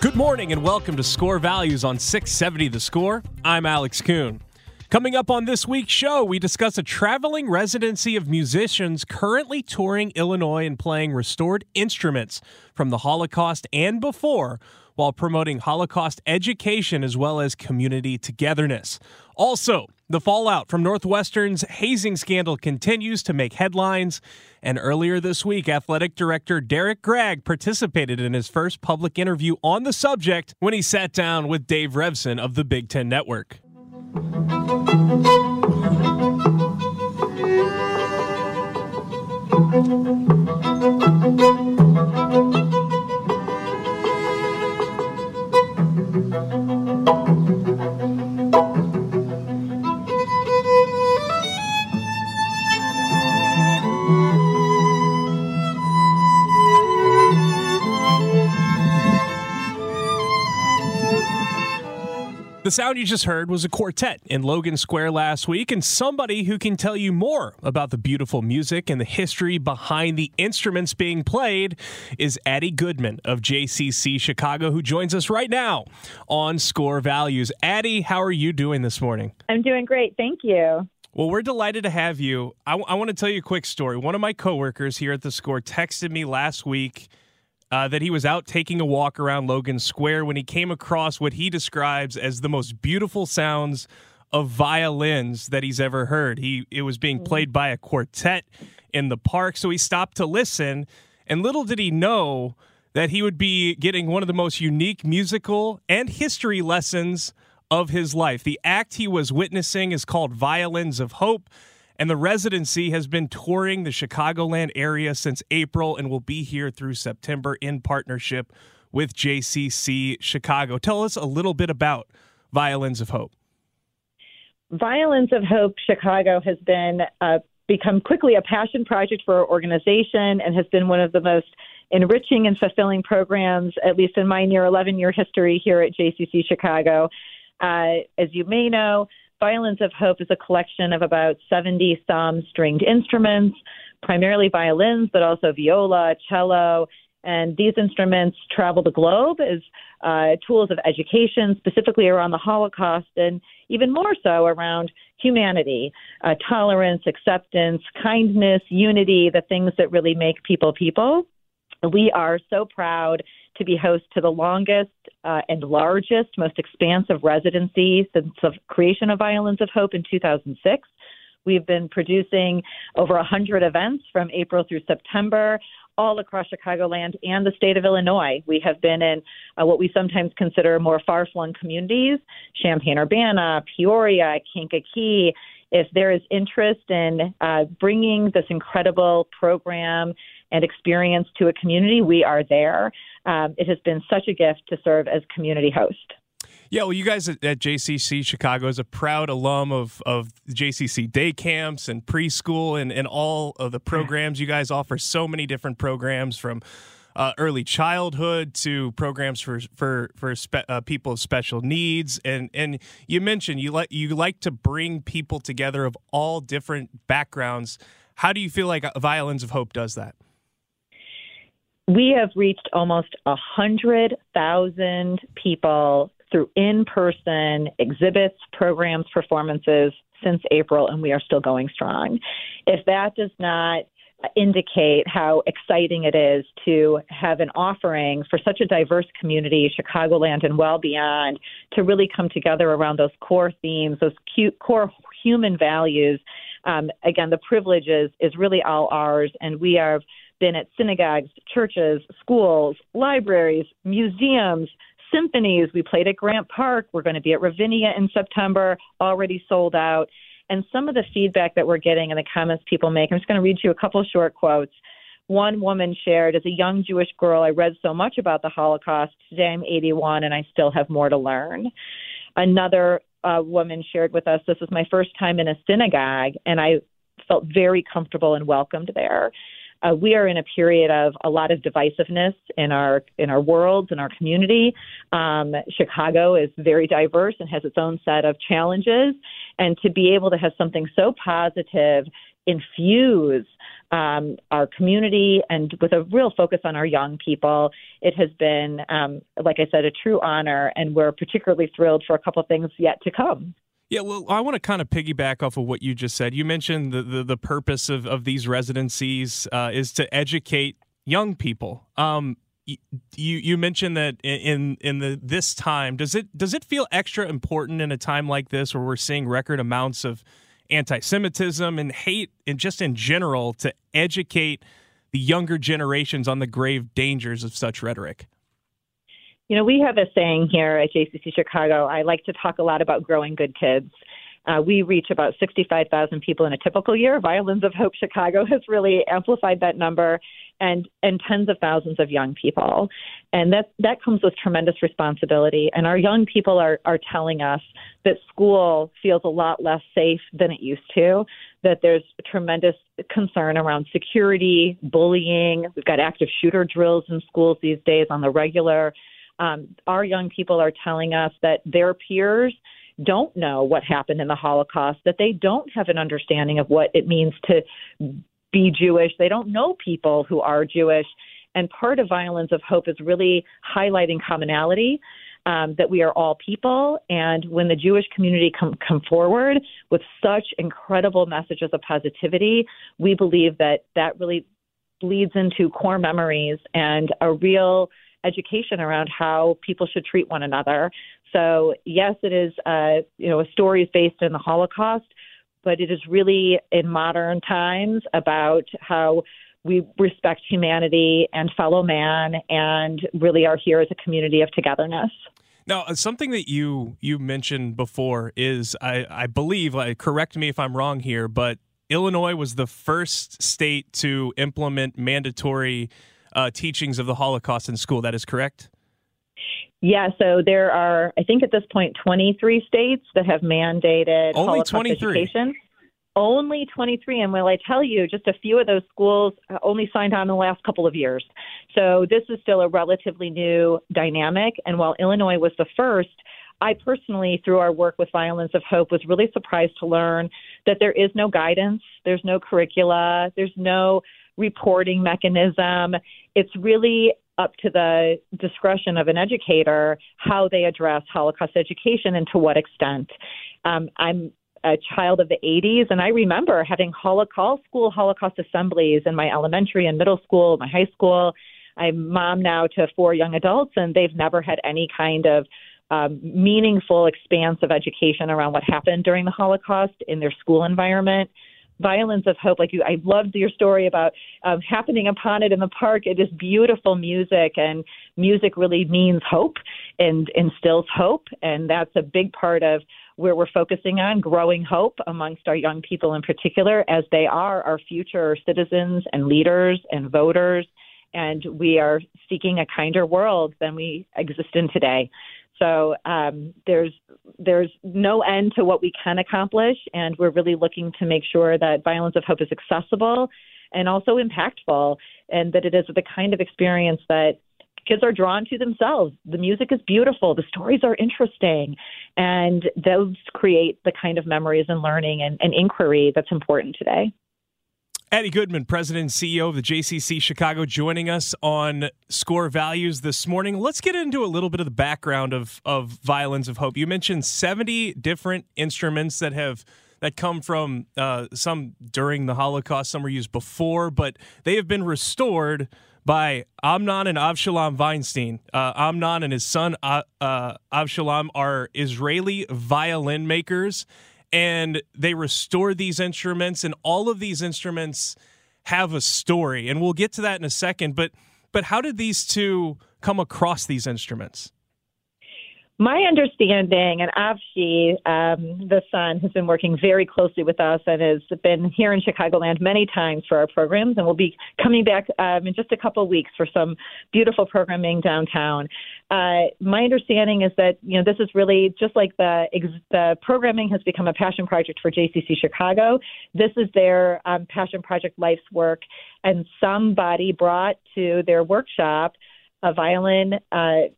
Good morning and welcome to Score Values on 670 The Score. I'm Alex Kuhn. Coming up on this week's show, we discuss a traveling residency of musicians currently touring Illinois and playing restored instruments from the Holocaust and before while promoting Holocaust education as well as community togetherness. Also, the fallout from Northwestern's hazing scandal continues to make headlines. And earlier this week, athletic director Derrick Gragg participated in his first public interview on the subject when he sat down with Dave Revsine of the Big Ten Network. The sound you just heard was a quartet in Logan Square last week, and somebody who can tell you more about the beautiful music and the history behind the instruments being played is Addie Goodman of JCC Chicago, who joins us right now on Score Values. Addie, how are you doing this morning? I'm doing great. Thank you. Well, we're delighted to have you. I, w- I want to tell you a quick story. One of my coworkers here at the Score texted me last week uh, that he was out taking a walk around Logan Square when he came across what he describes as the most beautiful sounds of violins that he's ever heard. He it was being played by a quartet in the park, so he stopped to listen. And little did he know that he would be getting one of the most unique musical and history lessons of his life. The act he was witnessing is called Violins of Hope and the residency has been touring the Chicagoland area since April and will be here through September in partnership with JCC Chicago. Tell us a little bit about Violins of Hope. Violins of Hope Chicago has been uh, become quickly a passion project for our organization and has been one of the most enriching and fulfilling programs, at least in my near 11 year history here at JCC Chicago. Uh, as you may know, Violins of Hope is a collection of about 70 some stringed instruments, primarily violins, but also viola, cello. And these instruments travel the globe as uh, tools of education, specifically around the Holocaust, and even more so around humanity, uh, tolerance, acceptance, kindness, unity, the things that really make people people. We are so proud to be host to the longest uh, and largest, most expansive residency since the creation of Violins of Hope in 2006. We've been producing over 100 events from April through September, all across Chicagoland and the state of Illinois. We have been in uh, what we sometimes consider more far flung communities Champaign Urbana, Peoria, Kankakee. If there is interest in uh, bringing this incredible program and experience to a community, we are there. Um, it has been such a gift to serve as community host. Yeah, well, you guys at, JCC Chicago is a proud alum of, of JCC day camps and preschool and, and all of the programs you guys offer. So many different programs from uh, early childhood to programs for for for spe- uh, people of special needs. And and you mentioned you like you like to bring people together of all different backgrounds. How do you feel like Violins of Hope does that? We have reached almost a hundred thousand people through in-person exhibits, programs, performances since April, and we are still going strong. If that does not indicate how exciting it is to have an offering for such a diverse community, Chicagoland and well beyond, to really come together around those core themes, those cute, core human values. Um, again, the privilege is, is really all ours, and we have been at synagogues, churches, schools, libraries, museums, symphonies. We played at Grant Park. We're going to be at Ravinia in September, already sold out. And some of the feedback that we're getting and the comments people make, I'm just going to read you a couple short quotes. One woman shared, as a young Jewish girl, I read so much about the Holocaust. Today I'm 81 and I still have more to learn. Another uh, woman shared with us, this was my first time in a synagogue, and I felt very comfortable and welcomed there. Uh, we are in a period of a lot of divisiveness in our in our worlds in our community. Um, Chicago is very diverse and has its own set of challenges, and to be able to have something so positive infuse um, our community and with a real focus on our young people. It has been, um, like I said, a true honor, and we're particularly thrilled for a couple of things yet to come. Yeah, well, I want to kind of piggyback off of what you just said. You mentioned the the, the purpose of, of these residencies uh, is to educate young people. Um, you you mentioned that in in the this time does it does it feel extra important in a time like this where we're seeing record amounts of anti-Semitism and hate and just in general to educate the younger generations on the grave dangers of such rhetoric? You know, we have a saying here at JCC Chicago. I like to talk a lot about growing good kids. Uh, we reach about 65,000 people in a typical year. Violins of Hope Chicago has really amplified that number, and and tens of thousands of young people, and that that comes with tremendous responsibility. And our young people are are telling us that school feels a lot less safe than it used to. That there's tremendous concern around security, bullying. We've got active shooter drills in schools these days on the regular um, our young people are telling us that their peers don't know what happened in the Holocaust, that they don't have an understanding of what it means to be Jewish. They don't know people who are Jewish. And part of Violins of Hope is really highlighting commonality. Um, that we are all people, and when the Jewish community come come forward with such incredible messages of positivity, we believe that that really bleeds into core memories and a real education around how people should treat one another. So yes, it is uh, you know a story is based in the Holocaust, but it is really in modern times about how we respect humanity and fellow man and really are here as a community of togetherness. Now, uh, something that you you mentioned before is I, I believe, like, correct me if I'm wrong here, but Illinois was the first state to implement mandatory uh, teachings of the Holocaust in school. That is correct? Yeah, so there are, I think at this point, 23 states that have mandated Only Holocaust 23. education. Only 23. And will I tell you, just a few of those schools only signed on in the last couple of years. So this is still a relatively new dynamic. And while Illinois was the first, I personally, through our work with Violins of Hope, was really surprised to learn that there is no guidance, there's no curricula, there's no reporting mechanism. It's really up to the discretion of an educator how they address Holocaust education and to what extent. Um, I'm a child of the 80s, and I remember having Holocaust school Holocaust assemblies in my elementary and middle school, my high school. I'm mom now to four young adults, and they've never had any kind of um, meaningful expanse of education around what happened during the Holocaust in their school environment. Violins of Hope. Like you, I loved your story about um, happening upon it in the park. It is beautiful music, and music really means hope and instills hope, and that's a big part of where we're focusing on growing hope amongst our young people in particular, as they are our future citizens and leaders and voters. And we are seeking a kinder world than we exist in today. So um, there's there's no end to what we can accomplish, and we're really looking to make sure that Violins of Hope is accessible and also impactful, and that it is the kind of experience that kids are drawn to themselves. The music is beautiful, the stories are interesting, and those create the kind of memories and learning and, and inquiry that's important today. Addie Goodman, President and CEO of the JCC Chicago, joining us on Score Values this morning. Let's get into a little bit of the background of, of Violins of Hope. You mentioned 70 different instruments that have that come from uh, some during the Holocaust, some were used before, but they have been restored by Amnon and Avshalom Weinstein. Uh, Amnon and his son uh, uh, Avshalom are Israeli violin makers, and they restore these instruments, and all of these instruments have a story, and we'll get to that in a second. But but how did these two come across these instruments? My understanding, and Avshi, um, the son, has been working very closely with us and has been here in Chicagoland many times for our programs, and will be coming back um, in just a couple weeks for some beautiful programming downtown. Uh, my understanding is that you know this is really just like the the programming has become a passion project for JCC Chicago. This is their um, passion project, life's work, and somebody brought to their workshop a violin uh,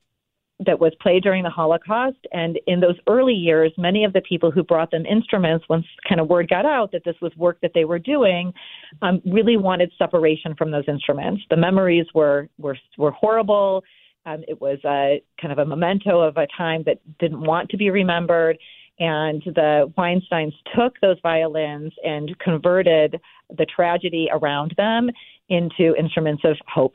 that was played during the Holocaust. And in those early years, many of the people who brought them instruments, once kind of word got out that this was work that they were doing, um, really wanted separation from those instruments. The memories were were were horrible. Um, it was a kind of a memento of a time that didn't want to be remembered. And the Weinsteins took those violins and converted the tragedy around them into instruments of hope.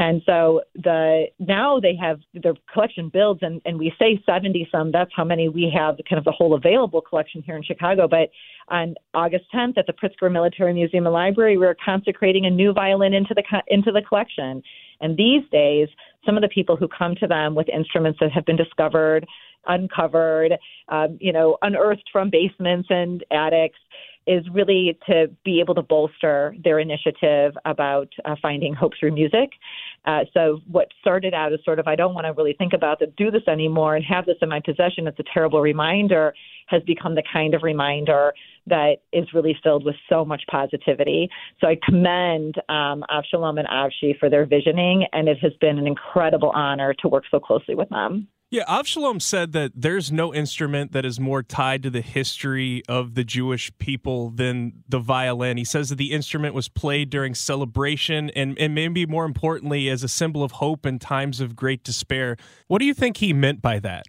And so the now they have their collection builds and, and we say 70 some, that's how many we have kind of the whole available collection here in Chicago. But on August 10th at the Pritzker Military Museum and Library, we're consecrating a new violin into the into the collection. And these days, some of the people who come to them with instruments that have been discovered, uncovered, um, you know, unearthed from basements and attics, is really to be able to bolster their initiative about uh, finding hope through music. Uh, so what started out as sort of I don't want to really think about to do this anymore and have this in my possession. It's a terrible reminder. Has become the kind of reminder that is really filled with so much positivity. So I commend um, Avshalom and Avshi for their visioning, and it has been an incredible honor to work so closely with them. Yeah, Avshalom said that there's no instrument that is more tied to the history of the Jewish people than the violin. He says that the instrument was played during celebration and, and maybe more importantly as a symbol of hope in times of great despair. What do you think he meant by that?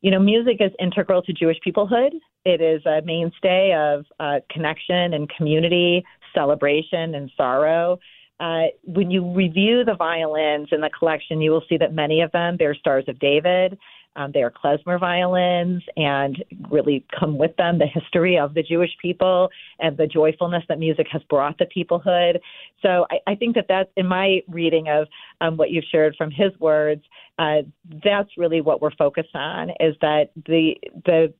You know, music is integral to Jewish peoplehood. It is a mainstay of uh, connection and community, celebration and sorrow. Uh, when you review the violins in the collection, you will see that many of them, they're Stars of David. Um, they are klezmer violins and really come with them the history of the Jewish people and the joyfulness that music has brought to peoplehood. So I, I think that that's in my reading of um, what you've shared from his words. Uh, that's really what we're focused on is that the the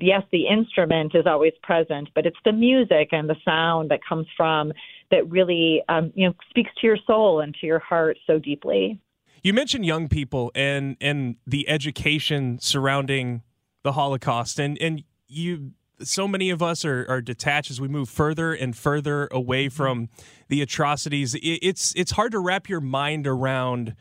yes, the instrument is always present, but it's the music and the sound that comes from that really um, you know speaks to your soul and to your heart so deeply. You mentioned young people and and the education surrounding the Holocaust, and and you so many of us are, are detached as we move further and further away mm-hmm. from the atrocities. It, it's it's hard to wrap your mind around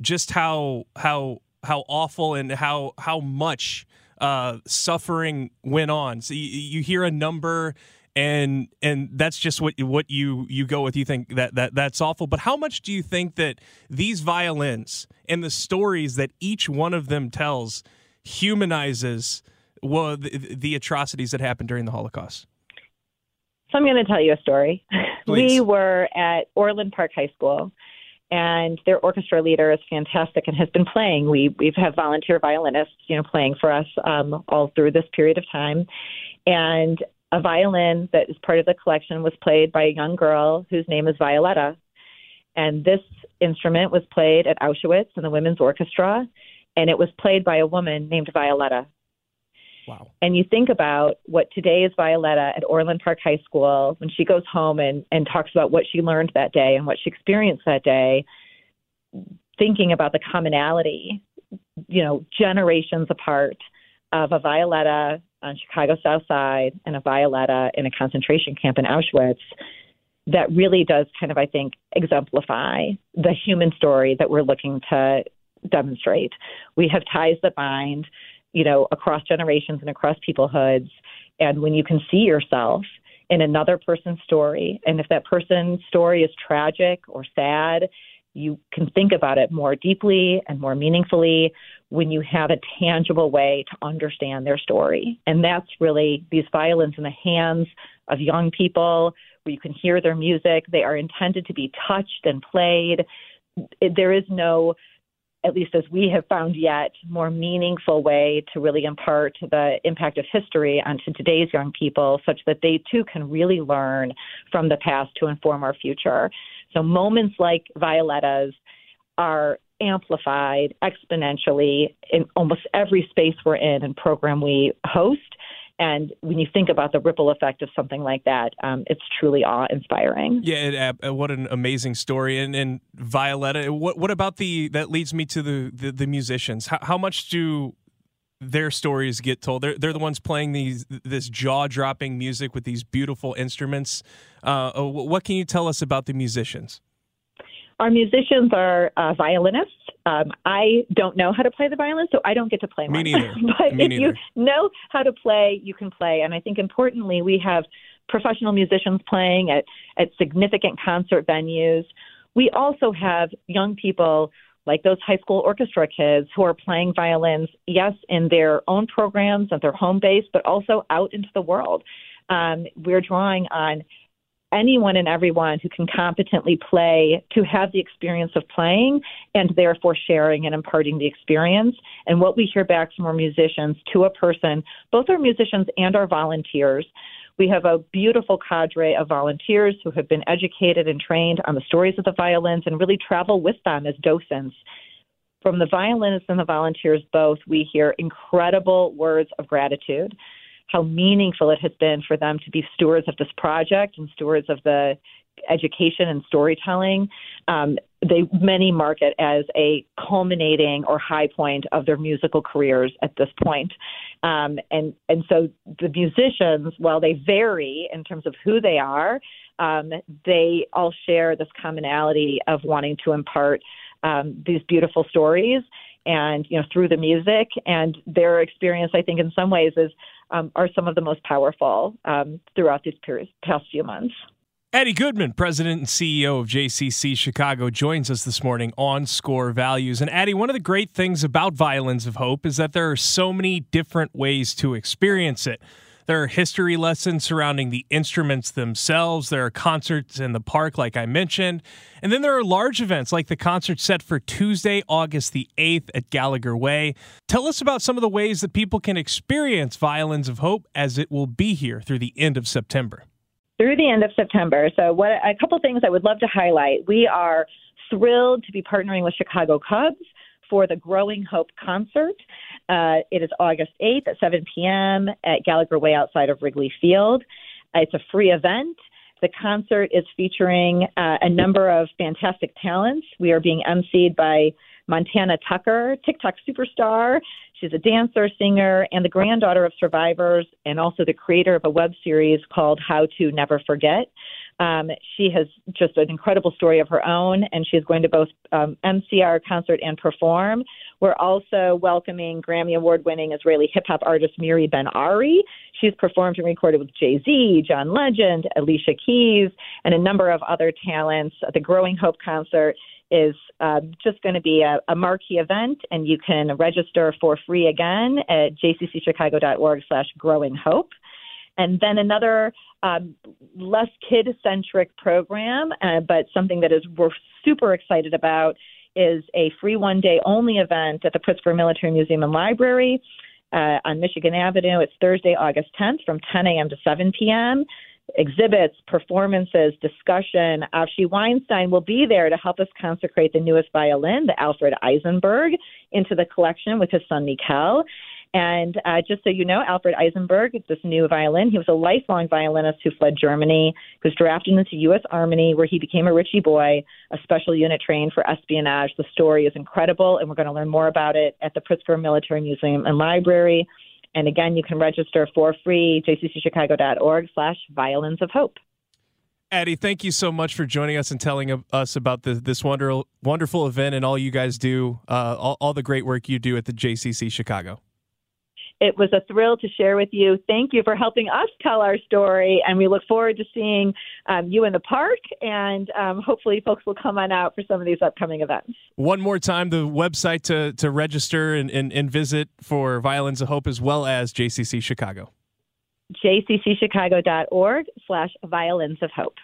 just how how how awful and how how much uh, suffering went on. So you, you hear a number and and that's just what what you you go with you think that that that's awful but how much do you think that these violins and the stories that each one of them tells humanizes well, the, the atrocities that happened during the holocaust so i'm going to tell you a story Please. we were at orland park high school and their orchestra leader is fantastic and has been playing. We we've had volunteer violinists, you know, playing for us um, all through this period of time, and a violin that is part of the collection was played by a young girl whose name is Violetta, and this instrument was played at Auschwitz in the women's orchestra, and it was played by a woman named Violetta. Wow. And you think about what today is Violetta at Orland Park High School when she goes home and, and talks about what she learned that day and what she experienced that day, thinking about the commonality, you know, generations apart of a Violetta on Chicago South Side and a Violetta in a concentration camp in Auschwitz that really does kind of, I think, exemplify the human story that we're looking to demonstrate. We have ties that bind you know, across generations and across peoplehoods. And when you can see yourself in another person's story, and if that person's story is tragic or sad, you can think about it more deeply and more meaningfully when you have a tangible way to understand their story. And that's really these violins in the hands of young people where you can hear their music. They are intended to be touched and played. There is no at least as we have found yet, more meaningful way to really impart the impact of history onto today's young people such that they too can really learn from the past to inform our future. So moments like Violetta's are amplified exponentially in almost every space we're in and program we host. And when you think about the ripple effect of something like that, um, it's truly awe inspiring. Yeah, it, uh, what an amazing story. And, and Violetta, what what about the that leads me to the the, the musicians? How, how much do their stories get told? They're they're the ones playing these this jaw dropping music with these beautiful instruments. Uh, uh what can you tell us about the musicians? Our musicians are uh, violinists. Um, I don't know how to play the violin, so I don't get to play Me one. neither. but Me if neither. you know how to play, you can play. And I think importantly, we have professional musicians playing at, at significant concert venues. We also have young people like those high school orchestra kids who are playing violins, yes, in their own programs at their home base, but also out into the world. Um, we're drawing on anyone and everyone who can competently play to have the experience of playing and therefore sharing and imparting the experience. And what we hear back from our musicians to a person, both our musicians and our volunteers, we have a beautiful cadre of volunteers who have been educated and trained on the stories of the violins and really travel with them as docents. From the violinists and the volunteers both, we hear incredible words of gratitude how meaningful it has been for them to be stewards of this project and stewards of the education and storytelling. Um, they many mark it as a culminating or high point of their musical careers at this point. Um, and and so the musicians, while they vary in terms of who they are, um, they all share this commonality of wanting to impart um, these beautiful stories and you know through the music and their experience i think in some ways is um, are some of the most powerful um, throughout these past few months. Addie Goodman, President and CEO of JCC Chicago, joins us this morning on Score Values. And Addie, one of the great things about Violins of Hope is that there are so many different ways to experience it. There are history lessons surrounding the instruments themselves. There are concerts in the park, like I mentioned. And then there are large events like the concert set for Tuesday, August the 8th at Gallagher Way. Tell us about some of the ways that people can experience Violins of Hope as it will be here through the end of September. Through the end of September. So, what a couple things I would love to highlight. We are thrilled to be partnering with Chicago Cubs for the Growing Hope concert. Uh, it is August 8th at 7 p.m. at Gallagher Way outside of Wrigley Field. Uh, it's a free event. The concert is featuring uh, a number of fantastic talents. We are being emceed by Montana Tucker, TikTok superstar. She's a dancer, singer, and the granddaughter of survivors, and also the creator of a web series called How to Never Forget. Um, she has just an incredible story of her own, and she's going to both um, MC our concert and perform. We're also welcoming Grammy Award winning Israeli hip hop artist Miri Ben Ari. She's performed and recorded with Jay Z, John Legend, Alicia Keys, and a number of other talents. The Growing Hope concert is uh, just going to be a, a, marquee event, and you can register for free again at jccchicago.org slash growing hope. And then another um, less kid centric program, uh, but something that is we're super excited about is a free one day only event at the Pritzker Military Museum and Library uh, on Michigan Avenue. It's Thursday, August 10th from 10 a.m. to 7 p.m. Exhibits, performances, discussion. Avshi Weinstein will be there to help us consecrate the newest violin, the Alfred Eisenberg, into the collection with his son Mikel. And uh, just so you know, Alfred Eisenberg, this new violin, he was a lifelong violinist who fled Germany, he was drafted into U.S. Army, where he became a Ritchie boy, a special unit trained for espionage. The story is incredible, and we're going to learn more about it at the Pritzker Military Museum and Library. And again, you can register for free, jccchicago.org slash violins of hope. Addie, thank you so much for joining us and telling us about the, this wonderful, wonderful event and all you guys do, uh, all, all the great work you do at the JCC Chicago. It was a thrill to share with you. Thank you for helping us tell our story, and we look forward to seeing um, you in the park. And um, hopefully, folks will come on out for some of these upcoming events. One more time, the website to to register and, and, and visit for Violins of Hope as well as JCC Chicago. jccchicago.org slash violins of hope.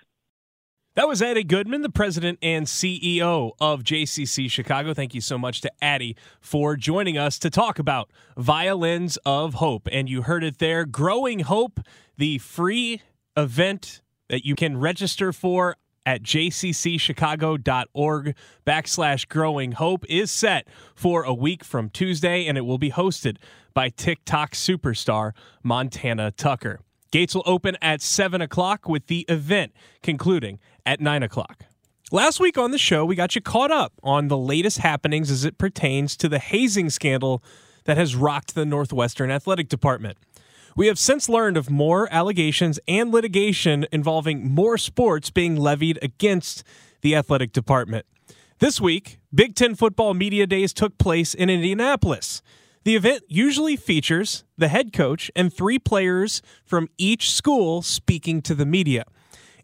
That was Addie Goodman, the president and CEO of JCC Chicago. Thank you so much to Addie for joining us to talk about Violins of Hope. And you heard it there Growing Hope, the free event that you can register for at jccchicago.org backslash growing hope is set for a week from Tuesday, and it will be hosted by TikTok superstar Montana Tucker. Gates will open at 7 o'clock with the event concluding at 9 o'clock. Last week on the show, we got you caught up on the latest happenings as it pertains to the hazing scandal that has rocked the Northwestern Athletic Department. We have since learned of more allegations and litigation involving more sports being levied against the athletic department. This week, Big Ten football media days took place in Indianapolis. The event usually features the head coach and three players from each school speaking to the media.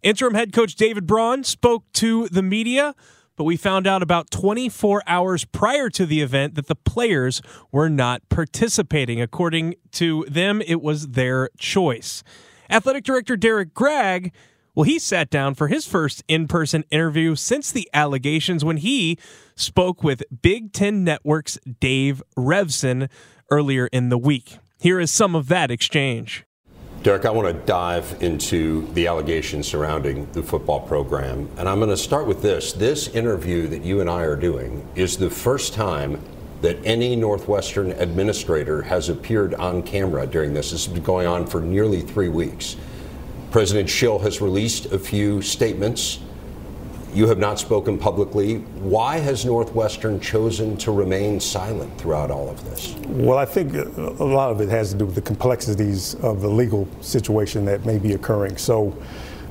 Interim head coach David Braun spoke to the media, but we found out about 24 hours prior to the event that the players were not participating. According to them, it was their choice. Athletic director Derrick Gragg, well, he sat down for his first in person interview since the allegations when he spoke with Big Ten Network's Dave Revsine earlier in the week. Here is some of that exchange. Derrick, I want to dive into the allegations surrounding the football program. And I'm going to start with this. This interview that you and I are doing is the first time that any Northwestern administrator has appeared on camera during this. This has been going on for nearly three weeks. President Schill has released a few statements you have not spoken publicly. Why has Northwestern chosen to remain silent throughout all of this? Well, I think a lot of it has to do with the complexities of the legal situation that may be occurring. So,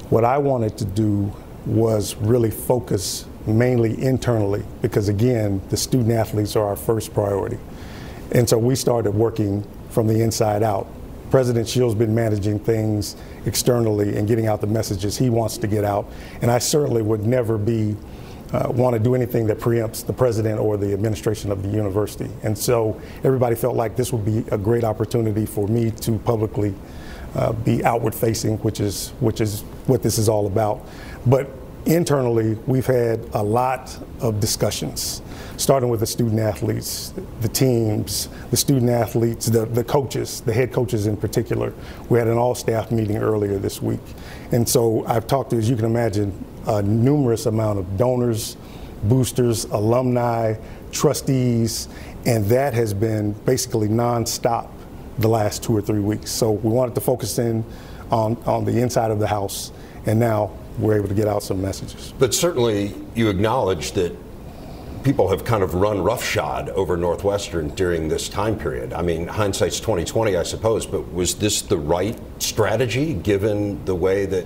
what I wanted to do was really focus mainly internally because, again, the student athletes are our first priority. And so we started working from the inside out. President Schill's been managing things externally and getting out the messages he wants to get out. And I certainly would never be uh, want to do anything that preempts the president or the administration of the university. And so everybody felt like this would be a great opportunity for me to publicly uh, be outward facing, which is which is what this is all about. But internally, we've had a lot of discussions starting with the student athletes, the teams, the student athletes, the, the coaches, the head coaches in particular. We had an all staff meeting earlier this week. And so I've talked to, as you can imagine, a numerous amount of donors, boosters, alumni, trustees, and that has been basically nonstop the last two or three weeks. So we wanted to focus in on, on the inside of the house, and now we're able to get out some messages. But certainly you acknowledge that people have kind of run roughshod over Northwestern during this time period. I mean, hindsight's 2020, I suppose, but was this the right strategy given the way that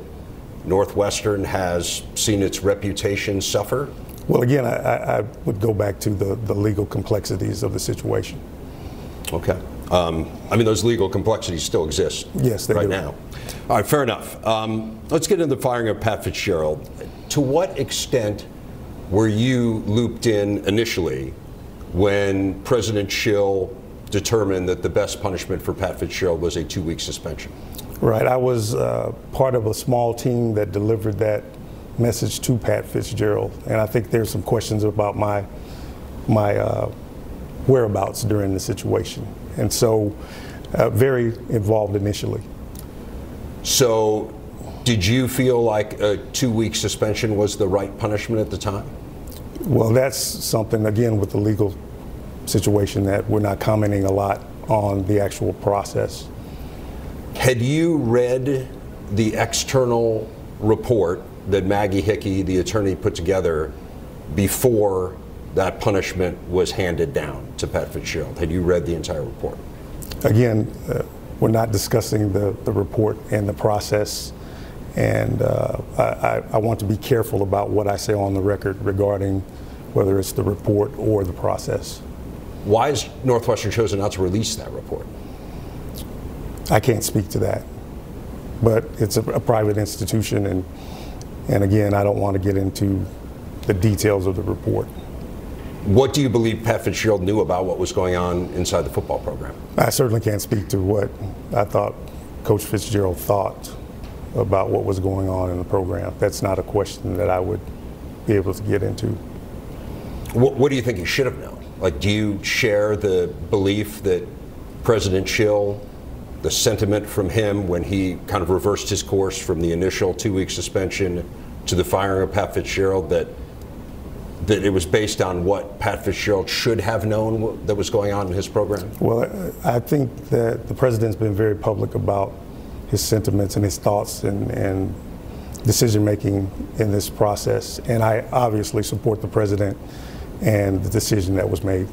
Northwestern has seen its reputation suffer? Well, again, I, I would go back to the, the legal complexities of the situation. Okay. Um, I mean, those legal complexities still exist. Yes, right do. now. All right, fair enough. Um, let's get into the firing of Pat Fitzgerald. To what extent were you looped in initially when President Schill determined that the best punishment for Pat Fitzgerald was a two week suspension? Right. I was uh, part of a small team that delivered that message to Pat Fitzgerald, and I think there's some questions about my my uh, whereabouts during the situation, and so uh, very involved initially. So, did you feel like a two week suspension was the right punishment at the time? Well, that's something, again, with the legal situation that we're not commenting a lot on the actual process. Had you read the external report that Maggie Hickey, the attorney, put together before that punishment was handed down to Pat Fitzgerald? Had you read the entire report? Again, uh, we're not discussing the, the report and the process. And uh, I, I, want to be careful about what I say on the record regarding whether it's the report or the process. Why has Northwestern chosen not to release that report? I can't speak to that. But it's a, a private institution, and and again, I don't want to get into the details of the report. What do you believe Pat Fitzgerald knew about what was going on inside the football program? I certainly can't speak to what I thought Coach Fitzgerald thought about what was going on in the program. That's not a question that I would be able to get into. What, what do you think he should have known? Like, do you share the belief that President Schill, the sentiment from him when he kind of reversed his course from the initial two week suspension to the firing of Pat Fitzgerald, that that it was based on what Pat Fitzgerald should have known that was going on in his program? Well, I think that the president's been very public about his sentiments and his thoughts and, and decision making in this process. And I obviously support the president and the decision that was made.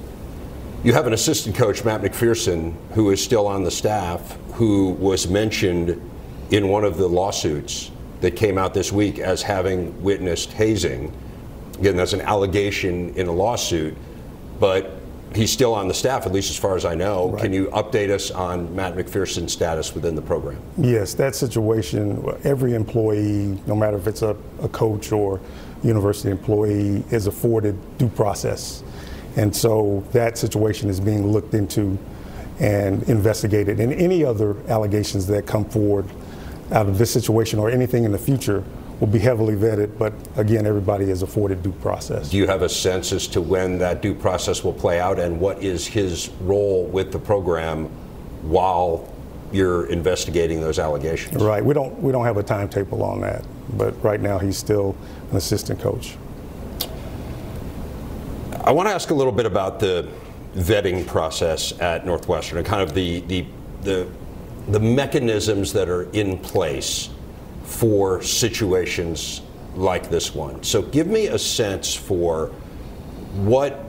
You have an assistant coach, Matt McPherson, who is still on the staff, who was mentioned in one of the lawsuits that came out this week as having witnessed hazing. Again, that's an allegation in a lawsuit, but he's still on the staff, at least as far as I know. Right. Can you update us on Matt McPherson's status within the program? Yes, that situation, every employee, no matter if it's a, a coach or university employee, is afforded due process. And so that situation is being looked into and investigated. And any other allegations that come forward out of this situation or anything in the future will be heavily vetted, but again, everybody is afforded due process. Do you have a sense as to when that due process will play out and what is his role with the program while you're investigating those allegations? Right. We don't we don't have a timetable on that, but right now he's still an assistant coach. I want to ask a little bit about the vetting process at Northwestern and kind of the the the, the mechanisms that are in place for situations like this one. So give me a sense for what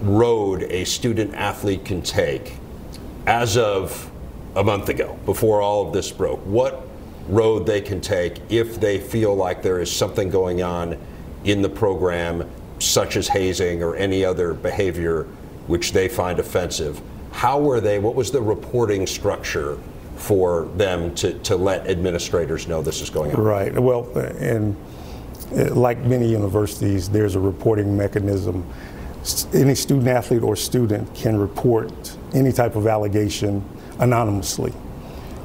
road a student athlete can take as of a month ago, before all of this broke. What road they can take if they feel like there is something going on in the program, such as hazing or any other behavior which they find offensive. How were they, what was the reporting structure for them to, to let administrators know this is going on. Right. Well, and uh, like many universities, there's a reporting mechanism. Any student athlete or student can report any type of allegation anonymously.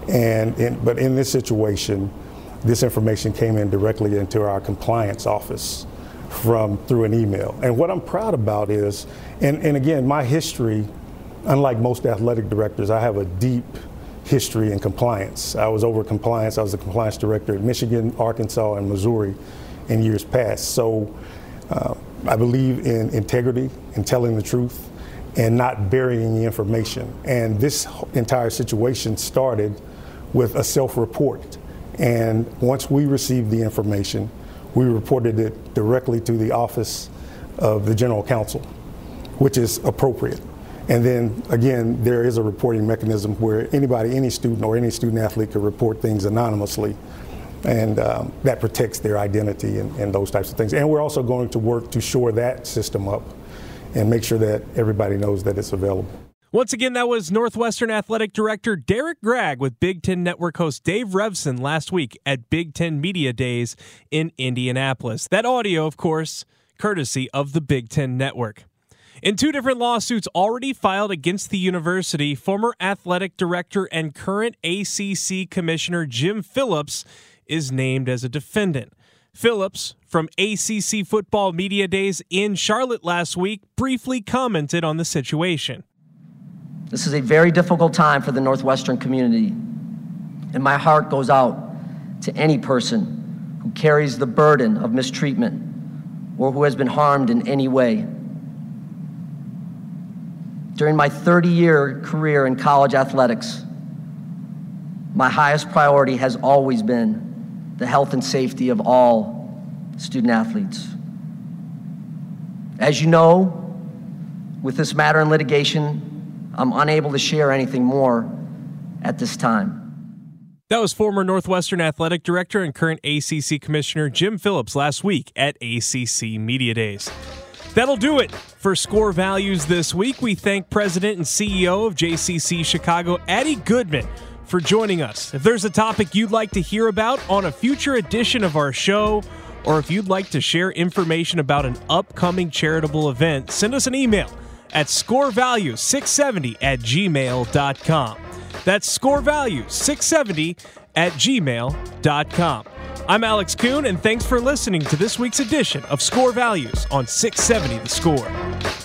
And in, but in this situation, this information came in directly into our compliance office from through an email. And what I'm proud about is, and, and again, my history, unlike most athletic directors, I have a deep history and compliance. I was over compliance. I was the compliance director at Michigan, Arkansas, and Missouri in years past. So uh, I believe in integrity and telling the truth and not burying the information. And this entire situation started with a self-report. And once we received the information, we reported it directly to the office of the general counsel, which is appropriate. And then again, there is a reporting mechanism where anybody, any student or any student athlete can report things anonymously. And um, that protects their identity and, and those types of things. And we're also going to work to shore that system up and make sure that everybody knows that it's available. Once again, that was Northwestern Athletic Director Derrick Gragg with Big Ten Network host Dave Revsine last week at Big Ten Media Days in Indianapolis. That audio, of course, courtesy of the Big Ten Network. In two different lawsuits already filed against the university, former athletic director and current ACC commissioner Jim Phillips is named as a defendant. Phillips, from ACC Football Media Days in Charlotte last week, briefly commented on the situation. This is a very difficult time for the Northwestern community, and my heart goes out to any person who carries the burden of mistreatment or who has been harmed in any way. During my 30 year career in college athletics, my highest priority has always been the health and safety of all student athletes. As you know, with this matter in litigation, I'm unable to share anything more at this time. That was former Northwestern Athletic Director and current ACC Commissioner Jim Phillips last week at ACC Media Days. That'll do it for Score Values this week. We thank President and CEO of JCC Chicago, Addie Goodman, for joining us. If there's a topic you'd like to hear about on a future edition of our show, or if you'd like to share information about an upcoming charitable event, send us an email at scorevalue670 at gmail.com. That's scorevalue670 at gmail.com. I'm Alex Kuhn, and thanks for listening to this week's edition of Score Values on 670 The Score.